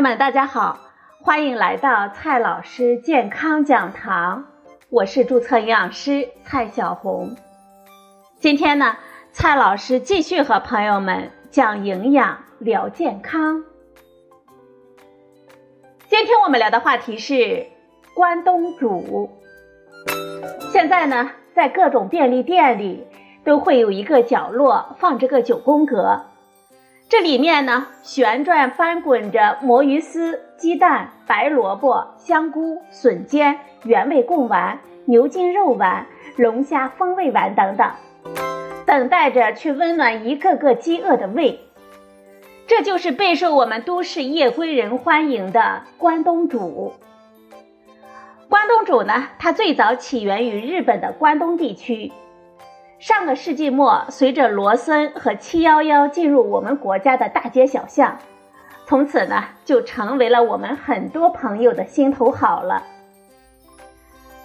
友们，大家好，欢迎来到蔡老师健康讲堂，我是注册营养师蔡小红。今天呢，蔡老师继续和朋友们讲营养聊健康。今天我们聊的话题是关东煮。现在呢，在各种便利店里都会有一个角落放着个九宫格。这里面呢，旋转翻滚着魔芋丝、鸡蛋、白萝卜、香菇、笋尖、原味贡丸、牛筋肉丸、龙虾风味丸等等，等待着去温暖一个个饥饿的胃。这就是备受我们都市夜归人欢迎的关东煮。关东煮呢，它最早起源于日本的关东地区。上个世纪末，随着罗森和七幺幺进入我们国家的大街小巷，从此呢就成为了我们很多朋友的心头好了。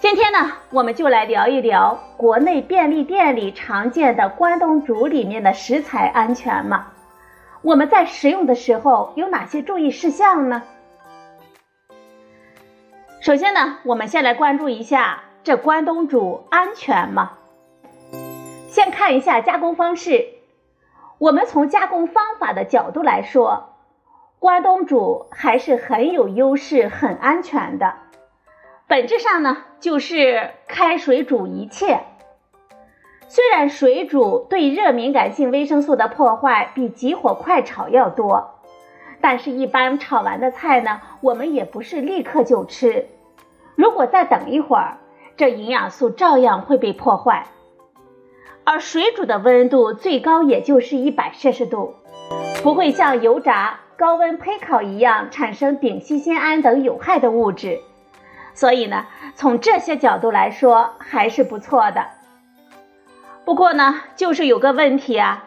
今天呢，我们就来聊一聊国内便利店里常见的关东煮里面的食材安全吗？我们在食用的时候有哪些注意事项呢？首先呢，我们先来关注一下这关东煮安全吗？先看一下加工方式，我们从加工方法的角度来说，关东煮还是很有优势、很安全的。本质上呢，就是开水煮一切。虽然水煮对热敏感性维生素的破坏比急火快炒要多，但是，一般炒完的菜呢，我们也不是立刻就吃。如果再等一会儿，这营养素照样会被破坏。而水煮的温度最高也就是一百摄氏度，不会像油炸、高温焙烤一样产生丙烯酰胺等有害的物质，所以呢，从这些角度来说还是不错的。不过呢，就是有个问题啊，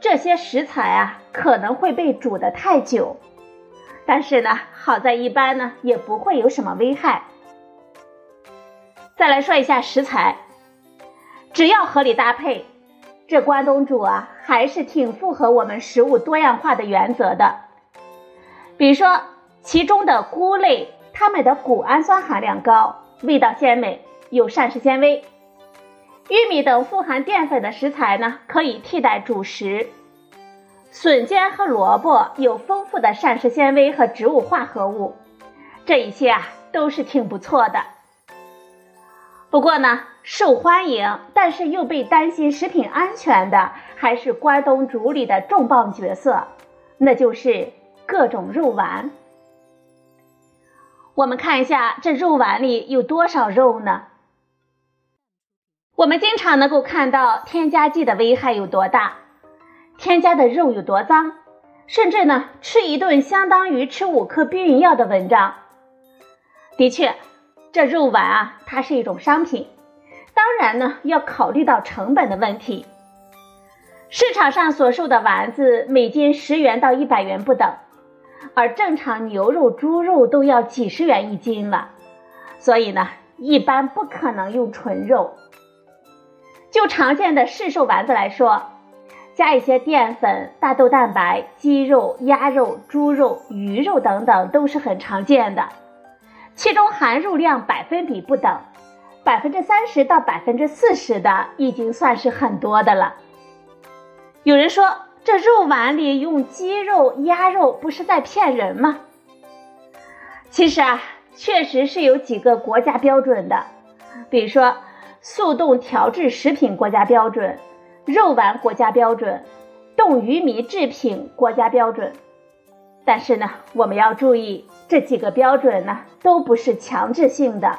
这些食材啊可能会被煮得太久，但是呢，好在一般呢也不会有什么危害。再来说一下食材。只要合理搭配，这关东煮啊，还是挺符合我们食物多样化的原则的。比如说，其中的菇类，它们的谷氨酸含量高，味道鲜美，有膳食纤维；玉米等富含淀粉的食材呢，可以替代主食；笋尖和萝卜有丰富的膳食纤维和植物化合物，这一些啊，都是挺不错的。不过呢，受欢迎但是又被担心食品安全的，还是关东煮里的重磅角色，那就是各种肉丸。我们看一下这肉丸里有多少肉呢？我们经常能够看到添加剂的危害有多大，添加的肉有多脏，甚至呢，吃一顿相当于吃五颗避孕药的文章。的确。这肉丸啊，它是一种商品，当然呢要考虑到成本的问题。市场上所售的丸子每斤十元到一百元不等，而正常牛肉、猪肉都要几十元一斤了，所以呢，一般不可能用纯肉。就常见的市售丸子来说，加一些淀粉、大豆蛋白、鸡肉、鸭肉、猪肉、鱼肉等等都是很常见的。其中含肉量百分比不等，百分之三十到百分之四十的已经算是很多的了。有人说这肉丸里用鸡肉、鸭肉不是在骗人吗？其实啊，确实是有几个国家标准的，比如说速冻调制食品国家标准、肉丸国家标准、冻鱼米制品国家标准。但是呢，我们要注意。这几个标准呢，都不是强制性的，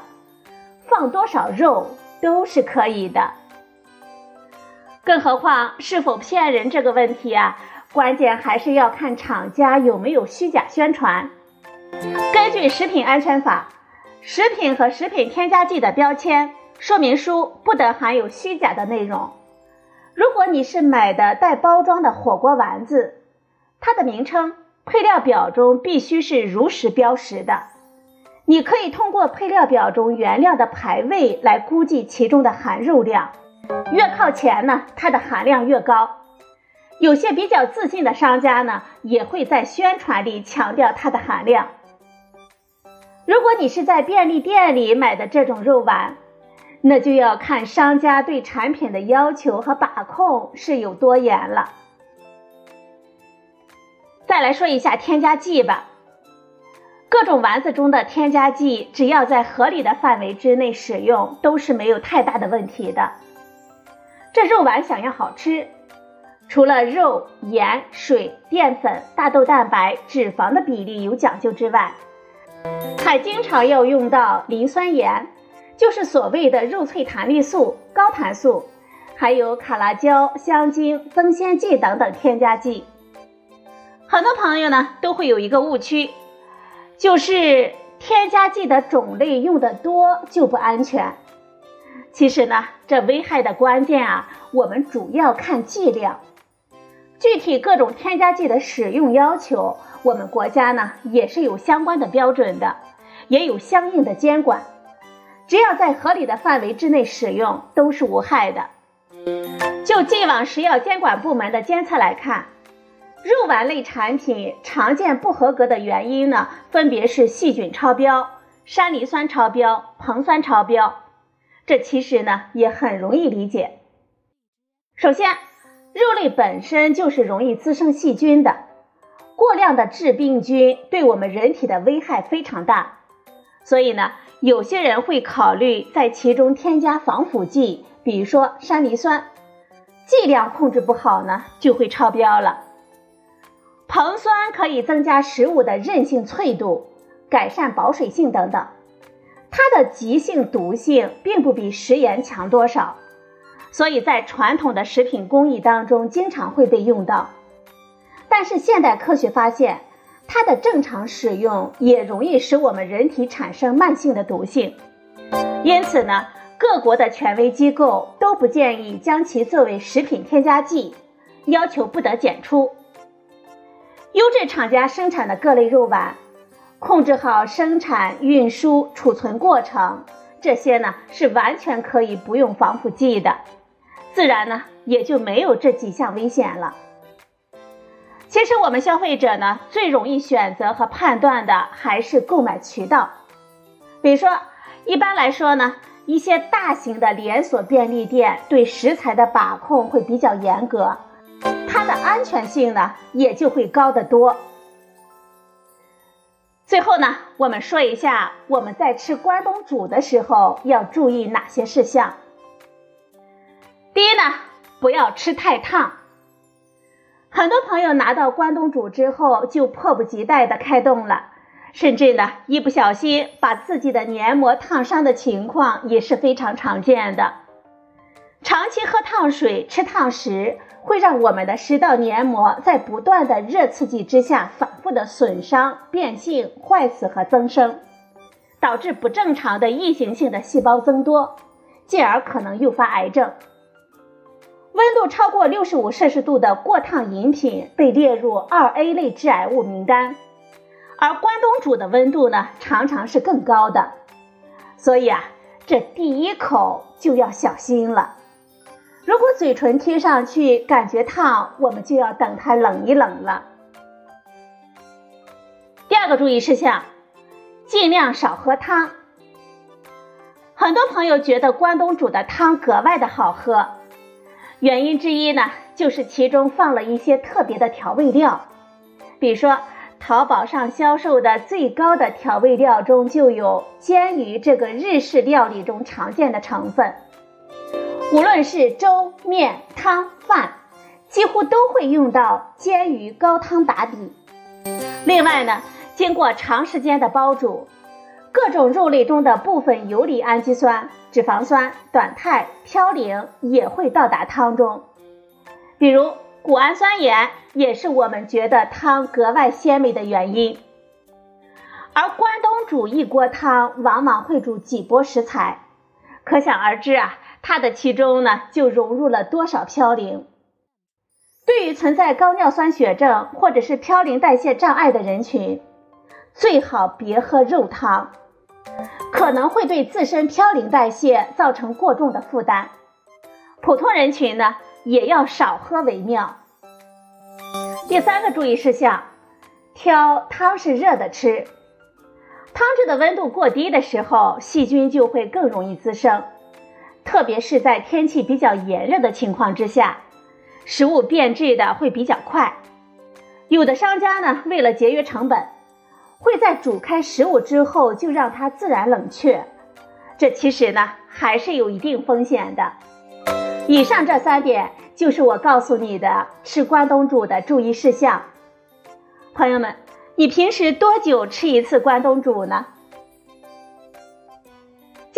放多少肉都是可以的。更何况是否骗人这个问题啊，关键还是要看厂家有没有虚假宣传。根据食品安全法，食品和食品添加剂的标签说明书不得含有虚假的内容。如果你是买的带包装的火锅丸子，它的名称。配料表中必须是如实标识的。你可以通过配料表中原料的排位来估计其中的含肉量，越靠前呢，它的含量越高。有些比较自信的商家呢，也会在宣传里强调它的含量。如果你是在便利店里买的这种肉丸，那就要看商家对产品的要求和把控是有多严了。再来说一下添加剂吧，各种丸子中的添加剂，只要在合理的范围之内使用，都是没有太大的问题的。这肉丸想要好吃，除了肉、盐、水、淀粉、大豆蛋白、脂肪的比例有讲究之外，还经常要用到磷酸盐。就是所谓的肉脆弹力素、高弹素，还有卡拉胶、香精、增鲜剂等等添加剂。很多朋友呢都会有一个误区，就是添加剂的种类用的多就不安全。其实呢，这危害的关键啊，我们主要看剂量。具体各种添加剂的使用要求，我们国家呢也是有相关的标准的，也有相应的监管。只要在合理的范围之内使用，都是无害的。就既往食药监管部门的监测来看，肉丸类产品常见不合格的原因呢，分别是细菌超标、山梨酸超标、硼酸超标。这其实呢也很容易理解。首先，肉类本身就是容易滋生细菌的，过量的致病菌对我们人体的危害非常大，所以呢。有些人会考虑在其中添加防腐剂，比如说山梨酸，剂量控制不好呢，就会超标了。硼酸可以增加食物的韧性、脆度，改善保水性等等，它的急性毒性并不比食盐强多少，所以在传统的食品工艺当中经常会被用到。但是现代科学发现。它的正常使用也容易使我们人体产生慢性的毒性，因此呢，各国的权威机构都不建议将其作为食品添加剂，要求不得检出。优质厂家生产的各类肉丸，控制好生产、运输、储存过程，这些呢是完全可以不用防腐剂的，自然呢也就没有这几项危险了。其实我们消费者呢，最容易选择和判断的还是购买渠道。比如说，一般来说呢，一些大型的连锁便利店对食材的把控会比较严格，的安全性呢也就会高得多。最后呢，我们说一下我们在吃关东煮的时候要注意哪些事项。第一呢，不要吃太烫。很多朋友拿到关东煮之后，就迫不及待的开动了，甚至呢，一不小心把自己的黏膜烫伤的情况也是非常常见的。长期喝烫水、吃烫食，会让我们的食道黏膜在不断的热刺激之下，反复的损伤、变性、坏死和增生，导致不正常的异形性的细胞增多，进而可能诱发癌症。温度超过六十五摄氏度的过烫饮品被列入二 A 类致癌物名单，而关东煮的温度呢，常常是更高的，所以啊，这第一口就要小心了。如果嘴唇贴上去感觉烫，我们就要等它冷一冷了。第二个注意事项，尽量少喝汤。很多朋友觉得关东煮的汤格外的好喝。原因之一呢，就是其中放了一些特别的调味料，比如说淘宝上销售的最高的调味料中就有煎鱼这个日式料理中常见的成分。无论是粥、面、汤、饭，几乎都会用到煎鱼高汤打底。另外呢，经过长时间的煲煮。各种肉类中的部分游离氨基酸、脂肪酸、短肽、嘌呤也会到达汤中，比如谷氨酸盐也是我们觉得汤格外鲜美的原因。而关东煮一锅汤往往会煮几波食材，可想而知啊，它的其中呢就融入了多少嘌呤。对于存在高尿酸血症或者是嘌呤代谢障碍的人群，最好别喝肉汤。可能会对自身嘌呤代谢造成过重的负担，普通人群呢也要少喝为妙。第三个注意事项，挑汤是热的吃。汤汁的温度过低的时候，细菌就会更容易滋生，特别是在天气比较炎热的情况之下，食物变质的会比较快。有的商家呢，为了节约成本，会在煮开食物之后就让它自然冷却，这其实呢还是有一定风险的。以上这三点就是我告诉你的吃关东煮的注意事项。朋友们，你平时多久吃一次关东煮呢？